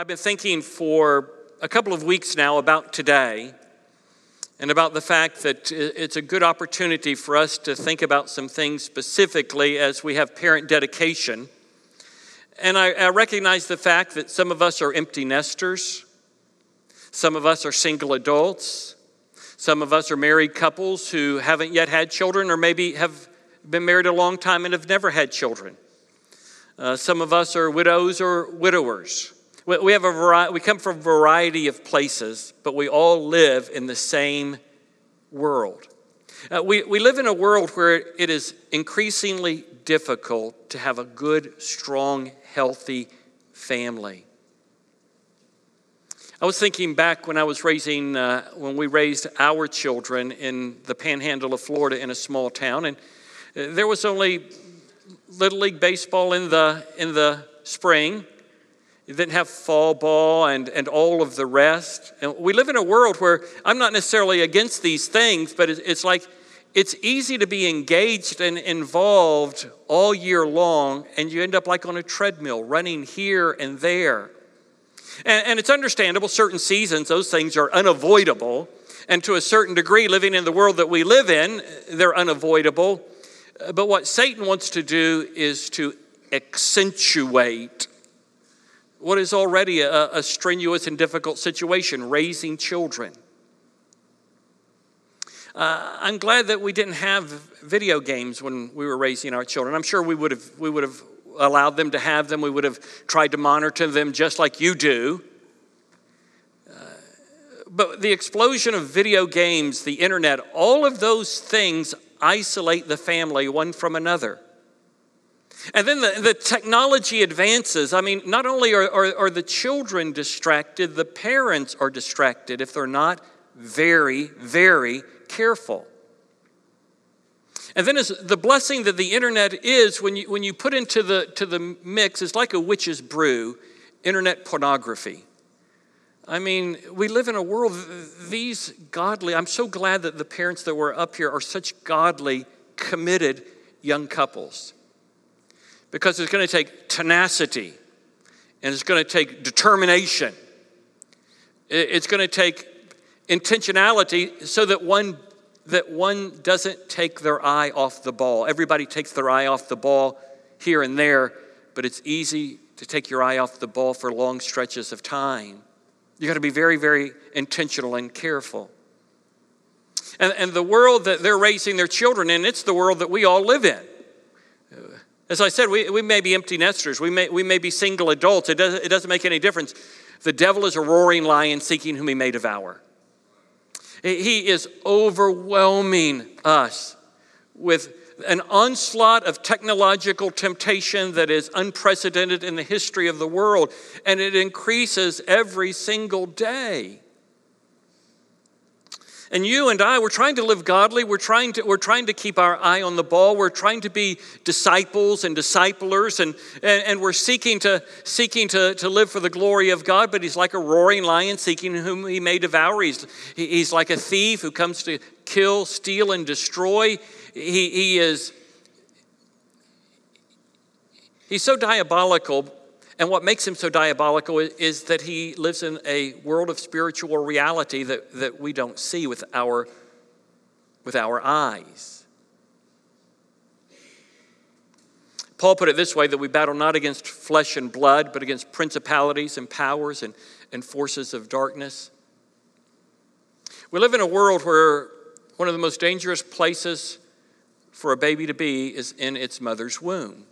I've been thinking for a couple of weeks now about today and about the fact that it's a good opportunity for us to think about some things specifically as we have parent dedication. And I, I recognize the fact that some of us are empty nesters, some of us are single adults, some of us are married couples who haven't yet had children or maybe have been married a long time and have never had children. Uh, some of us are widows or widowers. We, have a variety, we come from a variety of places, but we all live in the same world. Uh, we, we live in a world where it is increasingly difficult to have a good, strong, healthy family. I was thinking back when I was raising, uh, when we raised our children in the panhandle of Florida in a small town, and uh, there was only Little League Baseball in the, in the spring you didn't have fall ball and, and all of the rest. And we live in a world where I'm not necessarily against these things, but it's like it's easy to be engaged and involved all year long, and you end up like on a treadmill, running here and there. And, and it's understandable, certain seasons, those things are unavoidable. And to a certain degree, living in the world that we live in, they're unavoidable. But what Satan wants to do is to accentuate what is already a, a strenuous and difficult situation raising children. Uh, I'm glad that we didn't have video games when we were raising our children. I'm sure we would have, we would have allowed them to have them. We would have tried to monitor them just like you do. Uh, but the explosion of video games, the internet, all of those things isolate the family one from another. And then the, the technology advances. I mean, not only are, are, are the children distracted, the parents are distracted if they're not very, very careful. And then the blessing that the internet is when you, when you put into the, to the mix is like a witch's brew, internet pornography. I mean, we live in a world, these godly, I'm so glad that the parents that were up here are such godly, committed young couples because it's going to take tenacity and it's going to take determination. It's going to take intentionality so that one that one doesn't take their eye off the ball. Everybody takes their eye off the ball here and there, but it's easy to take your eye off the ball for long stretches of time. You got to be very, very intentional and careful. And, and the world that they're raising their children in, it's the world that we all live in. As I said, we, we may be empty nesters, we may, we may be single adults. It, does, it doesn't make any difference. The devil is a roaring lion seeking whom he may devour. He is overwhelming us with an onslaught of technological temptation that is unprecedented in the history of the world, and it increases every single day. And you and I, we're trying to live godly. We're trying to, we're trying to keep our eye on the ball. We're trying to be disciples and disciplers, and, and, and we're seeking, to, seeking to, to live for the glory of God. But he's like a roaring lion seeking whom he may devour. He's, he's like a thief who comes to kill, steal, and destroy. He, he is he's so diabolical and what makes him so diabolical is that he lives in a world of spiritual reality that, that we don't see with our, with our eyes. Paul put it this way that we battle not against flesh and blood, but against principalities and powers and, and forces of darkness. We live in a world where one of the most dangerous places for a baby to be is in its mother's womb.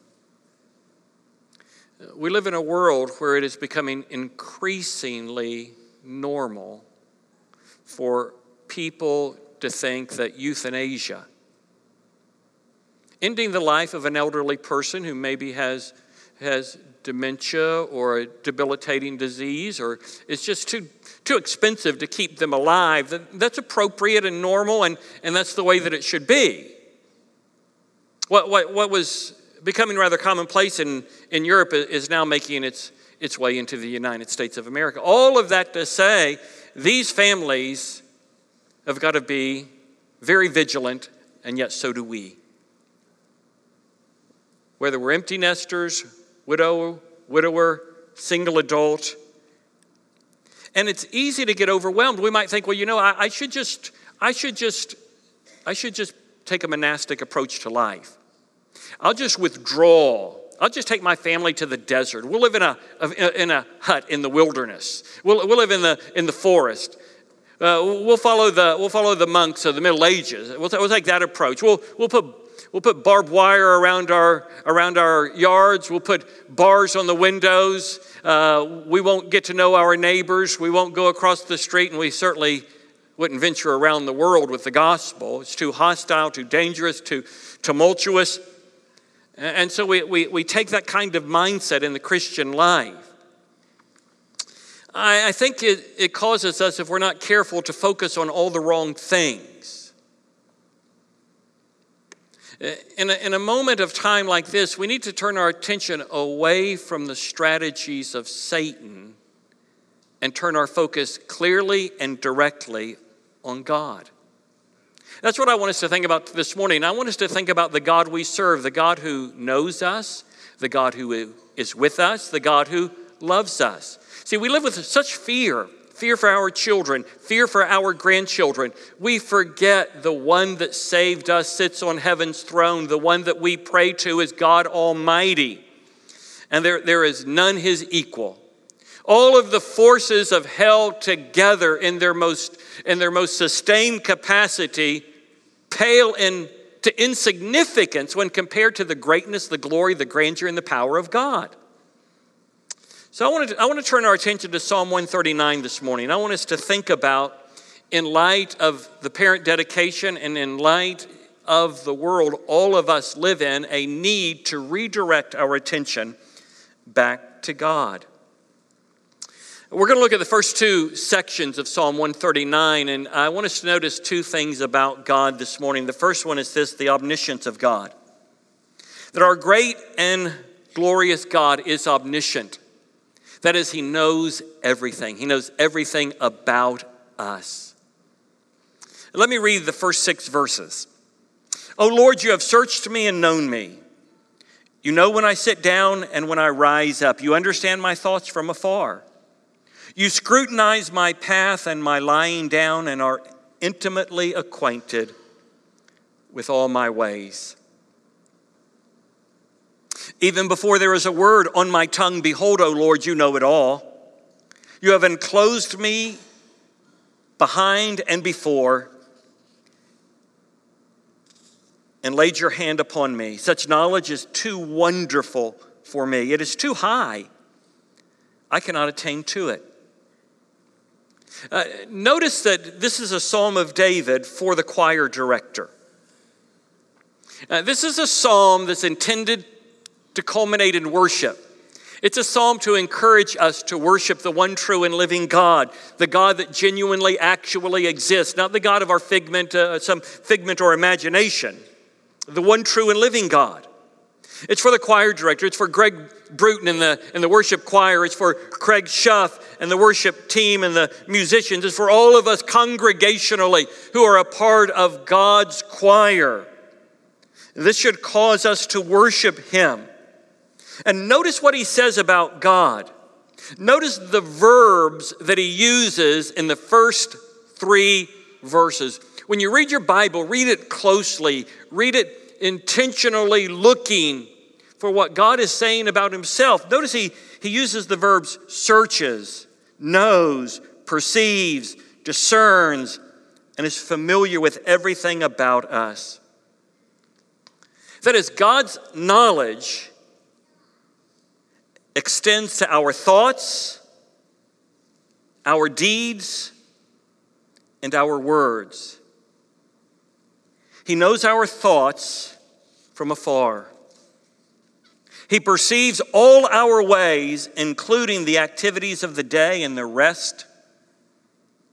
We live in a world where it is becoming increasingly normal for people to think that euthanasia, ending the life of an elderly person who maybe has, has dementia or a debilitating disease or it's just too, too expensive to keep them alive, that, that's appropriate and normal and, and that's the way that it should be. What, what, what was becoming rather commonplace in, in Europe is now making its, its way into the United States of America. All of that to say, these families have got to be very vigilant, and yet so do we. Whether we're empty nesters, widow, widower, single adult, and it's easy to get overwhelmed. We might think, well, you know, I, I should just, I should just, I should just take a monastic approach to life. I'll just withdraw. I'll just take my family to the desert. We'll live in a, in a hut in the wilderness. We'll, we'll live in the, in the forest. Uh, we'll, follow the, we'll follow the monks of the Middle Ages. We'll, we'll take that approach. We'll, we'll, put, we'll put barbed wire around our, around our yards. We'll put bars on the windows. Uh, we won't get to know our neighbors. We won't go across the street, and we certainly wouldn't venture around the world with the gospel. It's too hostile, too dangerous, too tumultuous. And so we, we, we take that kind of mindset in the Christian life. I, I think it, it causes us, if we're not careful, to focus on all the wrong things. In a, in a moment of time like this, we need to turn our attention away from the strategies of Satan and turn our focus clearly and directly on God. That's what I want us to think about this morning. I want us to think about the God we serve, the God who knows us, the God who is with us, the God who loves us. See, we live with such fear fear for our children, fear for our grandchildren. We forget the one that saved us sits on heaven's throne, the one that we pray to is God Almighty. And there, there is none his equal. All of the forces of hell together in their most, in their most sustained capacity pale in, to insignificance when compared to the greatness, the glory, the grandeur, and the power of God. So I want, to, I want to turn our attention to Psalm 139 this morning. I want us to think about, in light of the parent dedication and in light of the world all of us live in, a need to redirect our attention back to God. We're going to look at the first two sections of Psalm 139, and I want us to notice two things about God this morning. The first one is this the omniscience of God. That our great and glorious God is omniscient. That is, He knows everything, He knows everything about us. Let me read the first six verses. O Lord, you have searched me and known me. You know when I sit down and when I rise up. You understand my thoughts from afar. You scrutinize my path and my lying down and are intimately acquainted with all my ways. Even before there is a word on my tongue, behold, O Lord, you know it all. You have enclosed me behind and before and laid your hand upon me. Such knowledge is too wonderful for me, it is too high. I cannot attain to it. Uh, notice that this is a psalm of David for the choir director. Uh, this is a psalm that's intended to culminate in worship. It's a psalm to encourage us to worship the one true and living God, the God that genuinely actually exists, not the God of our figment, uh, some figment or imagination, the one true and living God. It's for the choir director, it's for Greg Bruton and the, and the worship choir, it's for Craig Schuff and the worship team and the musicians, it's for all of us congregationally who are a part of God's choir. This should cause us to worship Him. And notice what he says about God. Notice the verbs that he uses in the first three verses. When you read your Bible, read it closely, read it intentionally looking for what God is saying about himself. Notice he, he uses the verbs searches, knows, perceives, discerns, and is familiar with everything about us. That is, God's knowledge extends to our thoughts, our deeds, and our words. He knows our thoughts from afar. He perceives all our ways, including the activities of the day and the rest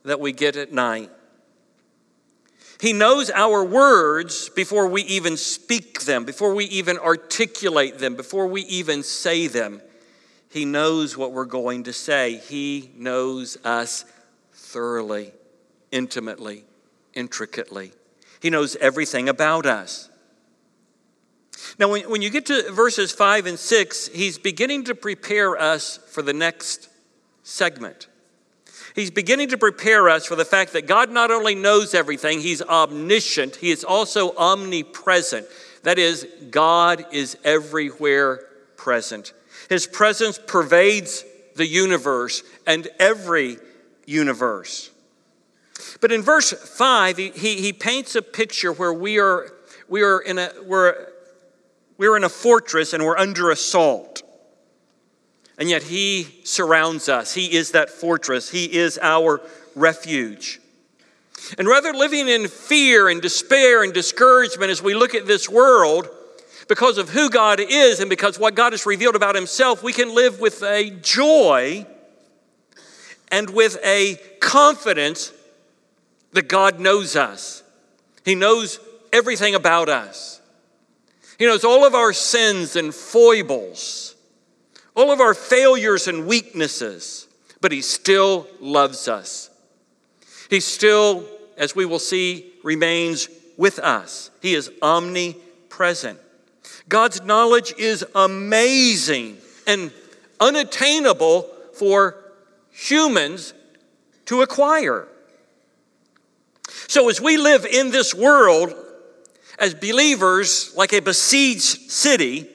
that we get at night. He knows our words before we even speak them, before we even articulate them, before we even say them. He knows what we're going to say. He knows us thoroughly, intimately, intricately. He knows everything about us. Now, when, when you get to verses 5 and 6, he's beginning to prepare us for the next segment. He's beginning to prepare us for the fact that God not only knows everything, He's omniscient, He is also omnipresent. That is, God is everywhere present. His presence pervades the universe and every universe. But in verse 5, he, he paints a picture where we are, we are in a, we're, we're in a fortress and we're under assault. And yet he surrounds us. He is that fortress. He is our refuge. And rather living in fear and despair and discouragement as we look at this world, because of who God is and because what God has revealed about himself, we can live with a joy and with a confidence that God knows us. He knows everything about us. He knows all of our sins and foibles, all of our failures and weaknesses, but He still loves us. He still, as we will see, remains with us. He is omnipresent. God's knowledge is amazing and unattainable for humans to acquire. So, as we live in this world as believers, like a besieged city,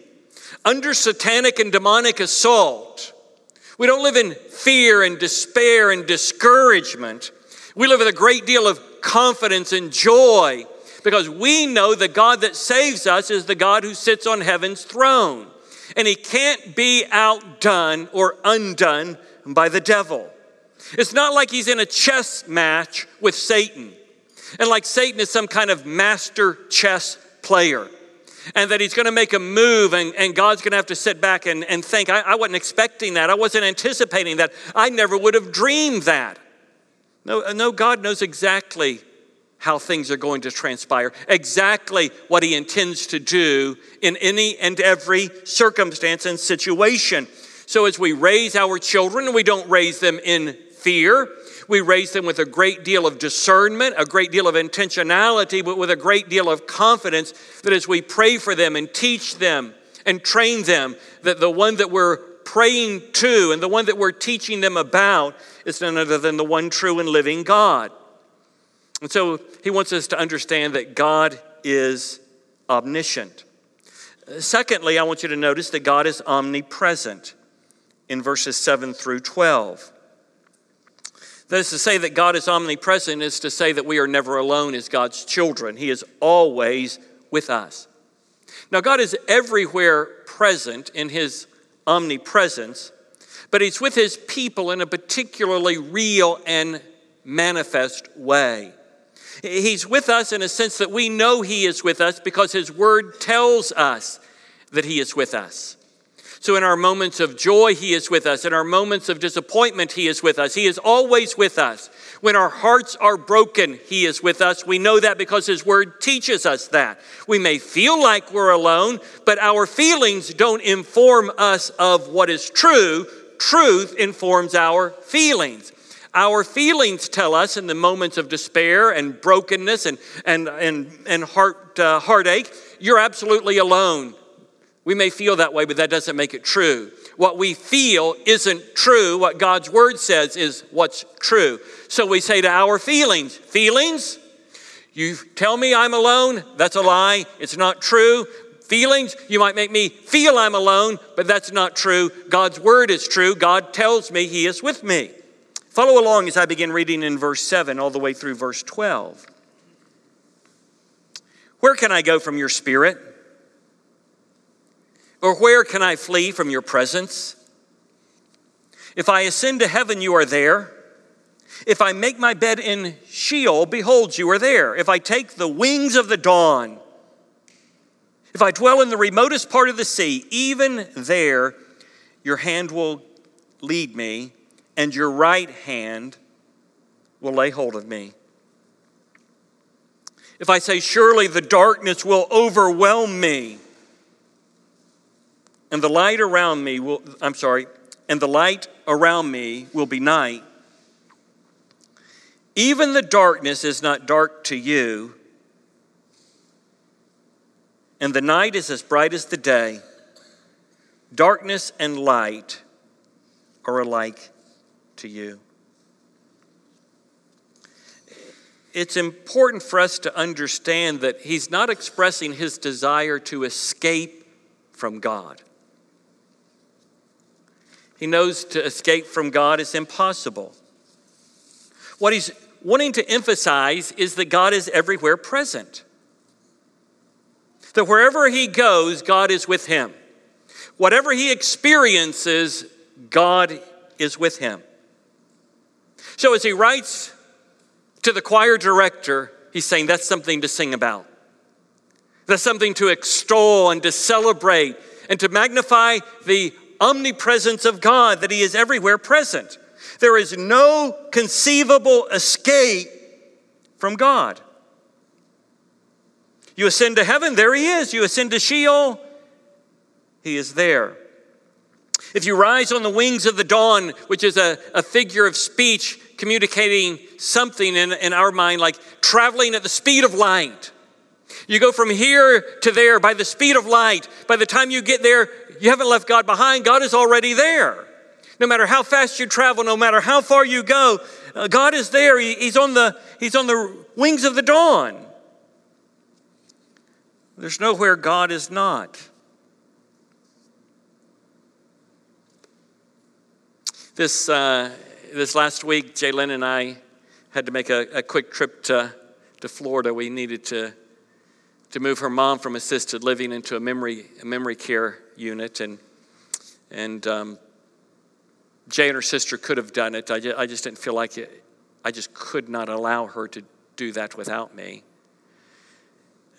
under satanic and demonic assault, we don't live in fear and despair and discouragement. We live with a great deal of confidence and joy because we know the God that saves us is the God who sits on heaven's throne. And he can't be outdone or undone by the devil. It's not like he's in a chess match with Satan and like Satan is some kind of master chess player. And that he's going to make a move, and, and God's going to have to sit back and, and think, I, I wasn't expecting that. I wasn't anticipating that. I never would have dreamed that. No, uh, no, God knows exactly how things are going to transpire, exactly what He intends to do in any and every circumstance and situation. So, as we raise our children, we don't raise them in fear, we raise them with a great deal of discernment, a great deal of intentionality, but with a great deal of confidence that as we pray for them and teach them and train them, that the one that we're praying to and the one that we're teaching them about is none other than the one true and living God. And so he wants us to understand that God is omniscient. Secondly, I want you to notice that God is omnipresent in verses 7 through 12. That is to say that God is omnipresent, is to say that we are never alone as God's children. He is always with us. Now, God is everywhere present in His omnipresence, but He's with His people in a particularly real and manifest way. He's with us in a sense that we know He is with us because His Word tells us that He is with us. So, in our moments of joy, He is with us. In our moments of disappointment, He is with us. He is always with us. When our hearts are broken, He is with us. We know that because His Word teaches us that. We may feel like we're alone, but our feelings don't inform us of what is true. Truth informs our feelings. Our feelings tell us in the moments of despair and brokenness and, and, and, and heart, uh, heartache, you're absolutely alone. We may feel that way, but that doesn't make it true. What we feel isn't true. What God's word says is what's true. So we say to our feelings, Feelings, you tell me I'm alone, that's a lie, it's not true. Feelings, you might make me feel I'm alone, but that's not true. God's word is true. God tells me He is with me. Follow along as I begin reading in verse 7 all the way through verse 12. Where can I go from your spirit? Or where can I flee from your presence? If I ascend to heaven, you are there. If I make my bed in Sheol, behold, you are there. If I take the wings of the dawn, if I dwell in the remotest part of the sea, even there your hand will lead me, and your right hand will lay hold of me. If I say, Surely the darkness will overwhelm me, and the light around me will, I'm sorry, and the light around me will be night. Even the darkness is not dark to you, and the night is as bright as the day. Darkness and light are alike to you. it's important for us to understand that he's not expressing his desire to escape from God. He knows to escape from God is impossible. What he's wanting to emphasize is that God is everywhere present. That wherever he goes, God is with him. Whatever he experiences, God is with him. So as he writes to the choir director, he's saying that's something to sing about. That's something to extol and to celebrate and to magnify the omnipresence of God, that He is everywhere present. There is no conceivable escape from God. You ascend to heaven, there He is. You ascend to Sheol, He is there. If you rise on the wings of the dawn, which is a, a figure of speech communicating something in, in our mind like traveling at the speed of light. You go from here to there by the speed of light. By the time you get there, you haven't left God behind. God is already there. No matter how fast you travel, no matter how far you go, uh, God is there. He, he's, on the, he's on the wings of the dawn. There's nowhere God is not. This, uh, this last week, Jalen and I had to make a, a quick trip to, to Florida. We needed to, to move her mom from assisted living into a memory, a memory care unit. And, and um, Jay and her sister could have done it. I just, I just didn't feel like it. I just could not allow her to do that without me.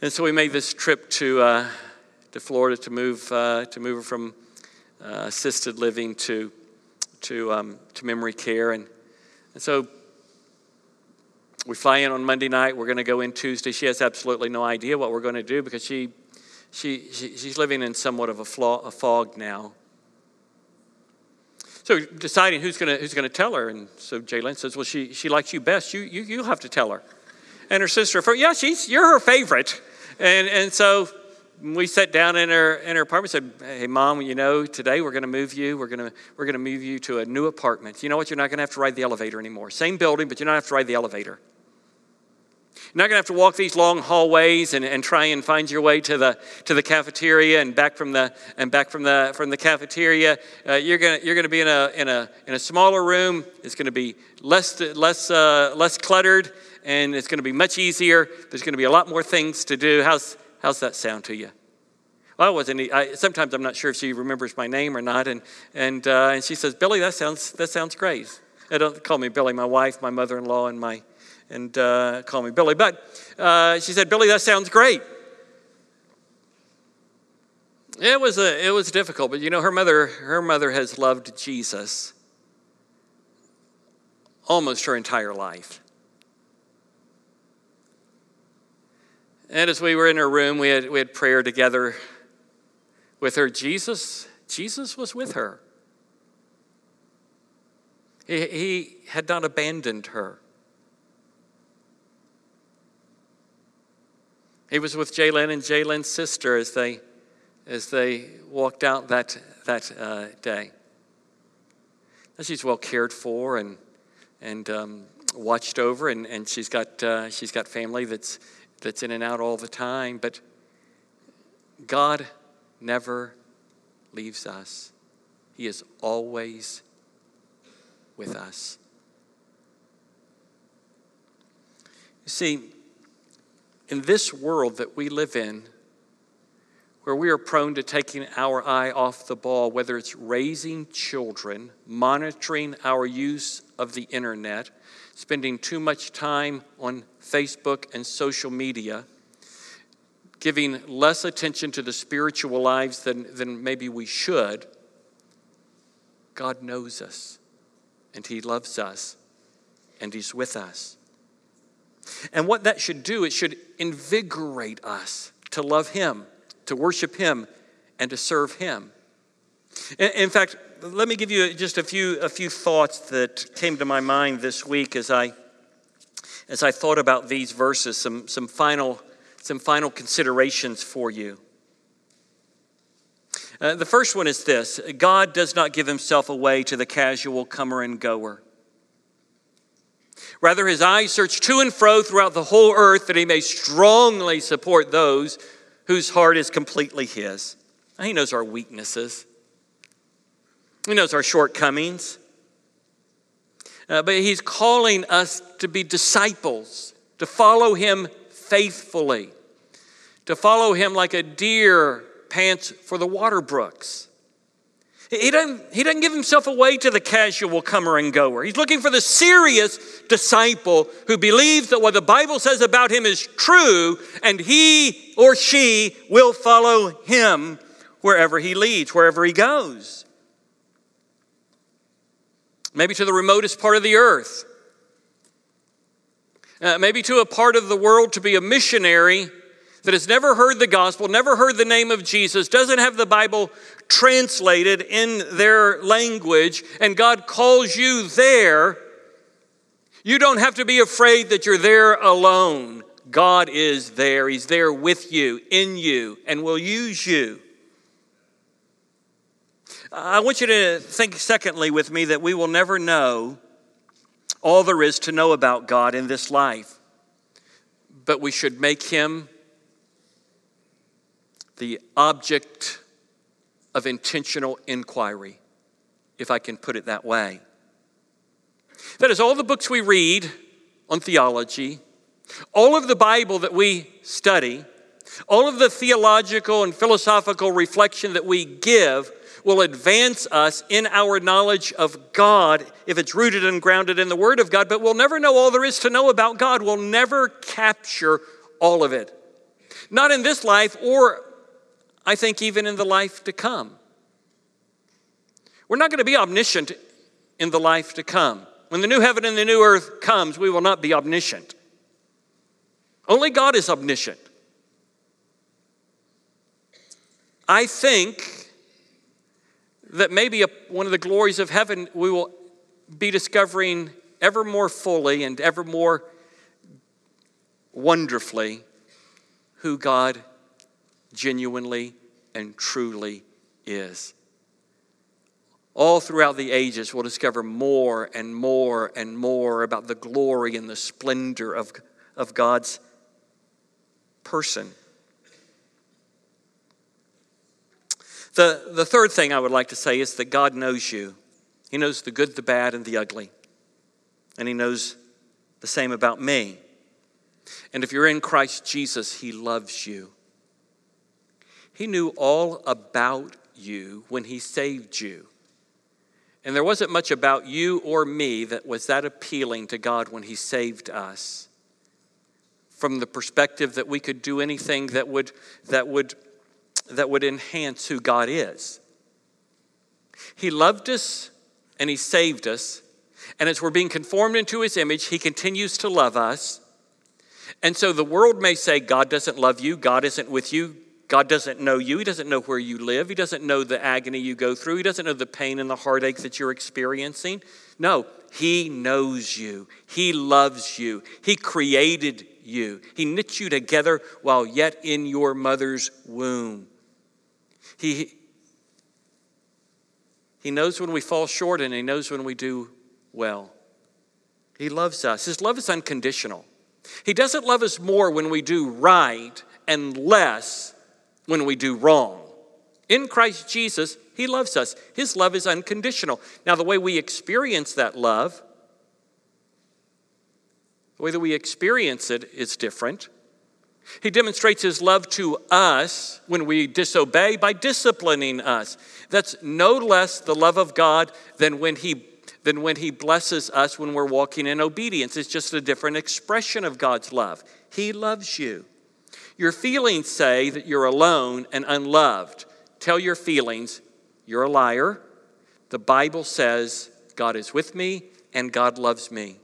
And so we made this trip to, uh, to Florida to move, uh, to move her from uh, assisted living to to, um, to memory care. And, and so we fly in on Monday night. We're going to go in Tuesday. She has absolutely no idea what we're going to do because she, she, she she's living in somewhat of a, flaw, a fog now. So deciding who's going who's to tell her, and so Jalen says, "Well, she she likes you best. You you you have to tell her." And her sister, yeah, she's you're her favorite, and and so we sat down in her in her apartment said hey mom you know today we're going to move you we're going we're to move you to a new apartment you know what you're not going to have to ride the elevator anymore same building but you're not have to ride the elevator not going to have to walk these long hallways and, and try and find your way to the to the cafeteria and back from the and back from the from the cafeteria uh, you're going to you're to be in a in a in a smaller room it's going to be less less uh, less cluttered and it's going to be much easier there's going to be a lot more things to do how's How's that sound to you? Well, I wasn't. I, sometimes I'm not sure if she remembers my name or not, and and uh, and she says, "Billy, that sounds that sounds great." I don't call me Billy. My wife, my mother-in-law, and my and uh, call me Billy. But uh, she said, "Billy, that sounds great." It was a, it was difficult, but you know, her mother her mother has loved Jesus almost her entire life. And as we were in her room, we had, we had prayer together with her. Jesus, Jesus was with her. He, he had not abandoned her. He was with Jalen and Jalen's sister as they, as they walked out that, that uh, day. She's well cared for and, and um, watched over, and, and she's, got, uh, she's got family that's that's in and out all the time, but God never leaves us. He is always with us. You see, in this world that we live in, where we are prone to taking our eye off the ball, whether it's raising children, monitoring our use of the internet, spending too much time on Facebook and social media, giving less attention to the spiritual lives than, than maybe we should, God knows us and He loves us and He's with us. And what that should do, it should invigorate us to love Him, to worship Him, and to serve Him. In fact, let me give you just a few, a few thoughts that came to my mind this week as I, as I thought about these verses, some, some, final, some final considerations for you. Uh, the first one is this God does not give himself away to the casual comer and goer. Rather, his eyes search to and fro throughout the whole earth that he may strongly support those whose heart is completely his. He knows our weaknesses, he knows our shortcomings. Uh, but he's calling us to be disciples, to follow him faithfully, to follow him like a deer pants for the water brooks. He doesn't, he doesn't give himself away to the casual comer and goer. He's looking for the serious disciple who believes that what the Bible says about him is true and he or she will follow him wherever he leads, wherever he goes. Maybe to the remotest part of the earth. Uh, maybe to a part of the world to be a missionary that has never heard the gospel, never heard the name of Jesus, doesn't have the Bible translated in their language, and God calls you there, you don't have to be afraid that you're there alone. God is there. He's there with you, in you, and will use you. I want you to think, secondly, with me, that we will never know all there is to know about God in this life, but we should make Him the object of intentional inquiry, if I can put it that way. That is, all the books we read on theology, all of the Bible that we study, all of the theological and philosophical reflection that we give will advance us in our knowledge of God if it's rooted and grounded in the Word of God, but we'll never know all there is to know about God. We'll never capture all of it. Not in this life or I think even in the life to come. We're not going to be omniscient in the life to come. When the new heaven and the new earth comes, we will not be omniscient. Only God is omniscient. I think that maybe a, one of the glories of heaven we will be discovering ever more fully and ever more wonderfully who God genuinely and truly is. All throughout the ages, we'll discover more and more and more about the glory and the splendor of, of God's person. The, the third thing I would like to say is that God knows you. He knows the good, the bad, and the ugly. And He knows the same about me. And if you're in Christ Jesus, He loves you. He knew all about you when He saved you. And there wasn't much about you or me that was that appealing to God when He saved us. From the perspective that we could do anything that would, that would, that would enhance who God is. He loved us and He saved us. And as we're being conformed into His image, He continues to love us. And so the world may say, God doesn't love you, God isn't with you, God doesn't know you. He doesn't know where you live. He doesn't know the agony you go through. He doesn't know the pain and the heartache that you're experiencing. No, He knows you. He loves you. He created you. He knit you together while yet in your mother's womb. He, he knows when we fall short and He knows when we do well. He loves us. His love is unconditional. He doesn't love us more when we do right and less when we do wrong. In Christ Jesus, He loves us. His love is unconditional. Now, the way we experience that love, the way that we experience it is different. He demonstrates His love to us when we disobey by disciplining us. That's no less the love of God than when He than when he blesses us when we're walking in obedience. It's just a different expression of God's love. He loves you. Your feelings say that you're alone and unloved. Tell your feelings you're a liar. The Bible says God is with me and God loves me.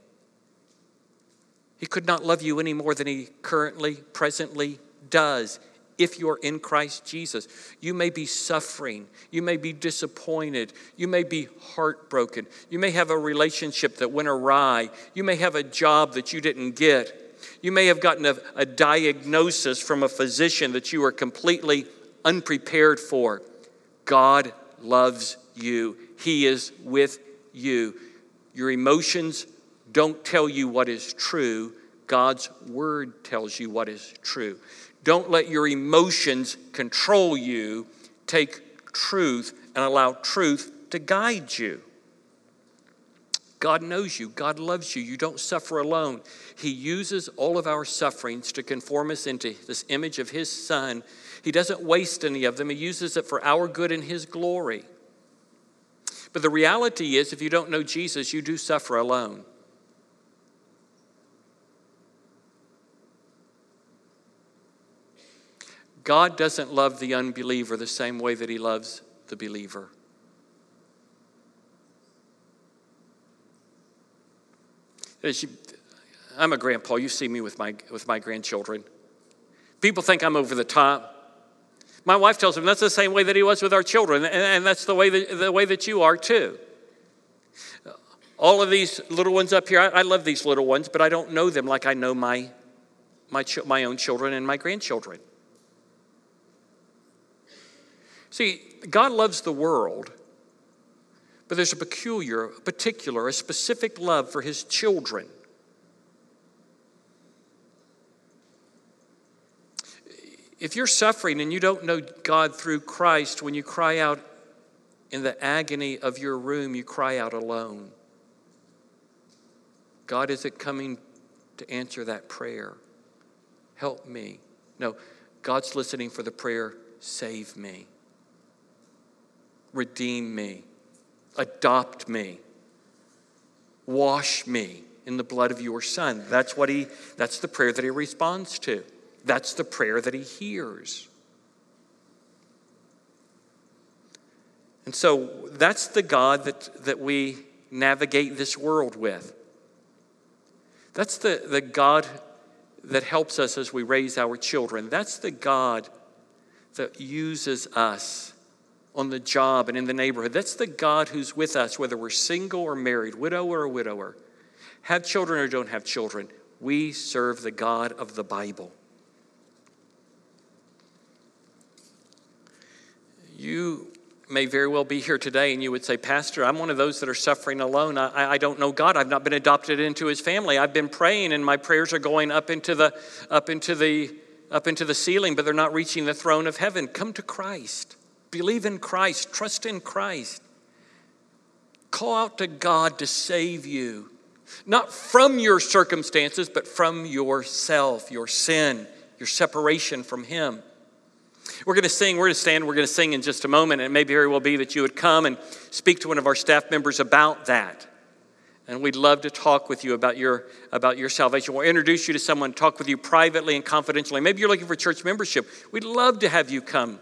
He could not love you any more than he currently, presently does if you're in Christ Jesus. You may be suffering. You may be disappointed. You may be heartbroken. You may have a relationship that went awry. You may have a job that you didn't get. You may have gotten a, a diagnosis from a physician that you are completely unprepared for. God loves you, He is with you. Your emotions don't tell you what is true. God's word tells you what is true. Don't let your emotions control you. Take truth and allow truth to guide you. God knows you. God loves you. You don't suffer alone. He uses all of our sufferings to conform us into this image of His Son. He doesn't waste any of them, He uses it for our good and His glory. But the reality is, if you don't know Jesus, you do suffer alone. God doesn't love the unbeliever the same way that He loves the believer. I'm a grandpa. You see me with my, with my grandchildren. People think I'm over the top. My wife tells him that's the same way that he was with our children, and, and that's the way that, the way that you are too. All of these little ones up here, I, I love these little ones, but I don't know them like I know my, my, my own children and my grandchildren. See, God loves the world, but there's a peculiar, a particular, a specific love for his children. If you're suffering and you don't know God through Christ, when you cry out in the agony of your room, you cry out alone. God isn't coming to answer that prayer. Help me. No, God's listening for the prayer, save me, redeem me, adopt me, wash me in the blood of your son. That's what he that's the prayer that he responds to. That's the prayer that he hears. And so that's the God that, that we navigate this world with. That's the, the God that helps us as we raise our children. That's the God that uses us on the job and in the neighborhood. That's the God who's with us, whether we're single or married, widow or a widower, have children or don't have children. We serve the God of the Bible. You may very well be here today and you would say, Pastor, I'm one of those that are suffering alone. I, I don't know God. I've not been adopted into his family. I've been praying and my prayers are going up into the up into the up into the ceiling, but they're not reaching the throne of heaven. Come to Christ. Believe in Christ. Trust in Christ. Call out to God to save you. Not from your circumstances, but from yourself, your sin, your separation from Him. We're going to sing, we're going to stand, we're going to sing in just a moment, and it may very well be that you would come and speak to one of our staff members about that. And we'd love to talk with you about your, about your salvation. We'll introduce you to someone, talk with you privately and confidentially. Maybe you're looking for church membership. We'd love to have you come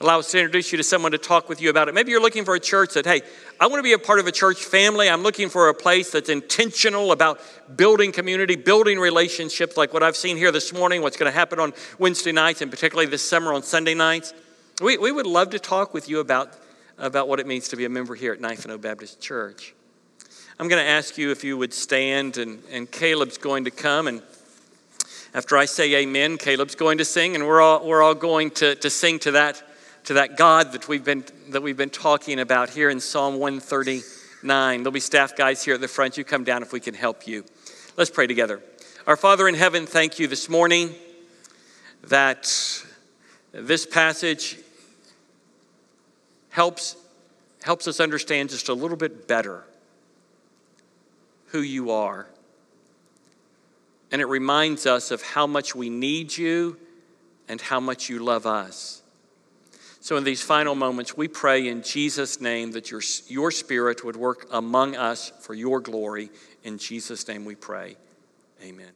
Allow us to introduce you to someone to talk with you about it. Maybe you're looking for a church that, hey, I want to be a part of a church family. I'm looking for a place that's intentional about building community, building relationships, like what I've seen here this morning, what's going to happen on Wednesday nights, and particularly this summer on Sunday nights. We, we would love to talk with you about, about what it means to be a member here at Knife and O Baptist Church. I'm going to ask you if you would stand, and, and Caleb's going to come. And after I say amen, Caleb's going to sing, and we're all, we're all going to, to sing to that to that God that we've been, that we've been talking about here in Psalm 139. There'll be staff guys here at the front. You come down if we can help you. Let's pray together. Our Father in heaven, thank you this morning that this passage helps, helps us understand just a little bit better who you are. And it reminds us of how much we need you and how much you love us. So, in these final moments, we pray in Jesus' name that your, your Spirit would work among us for your glory. In Jesus' name we pray. Amen.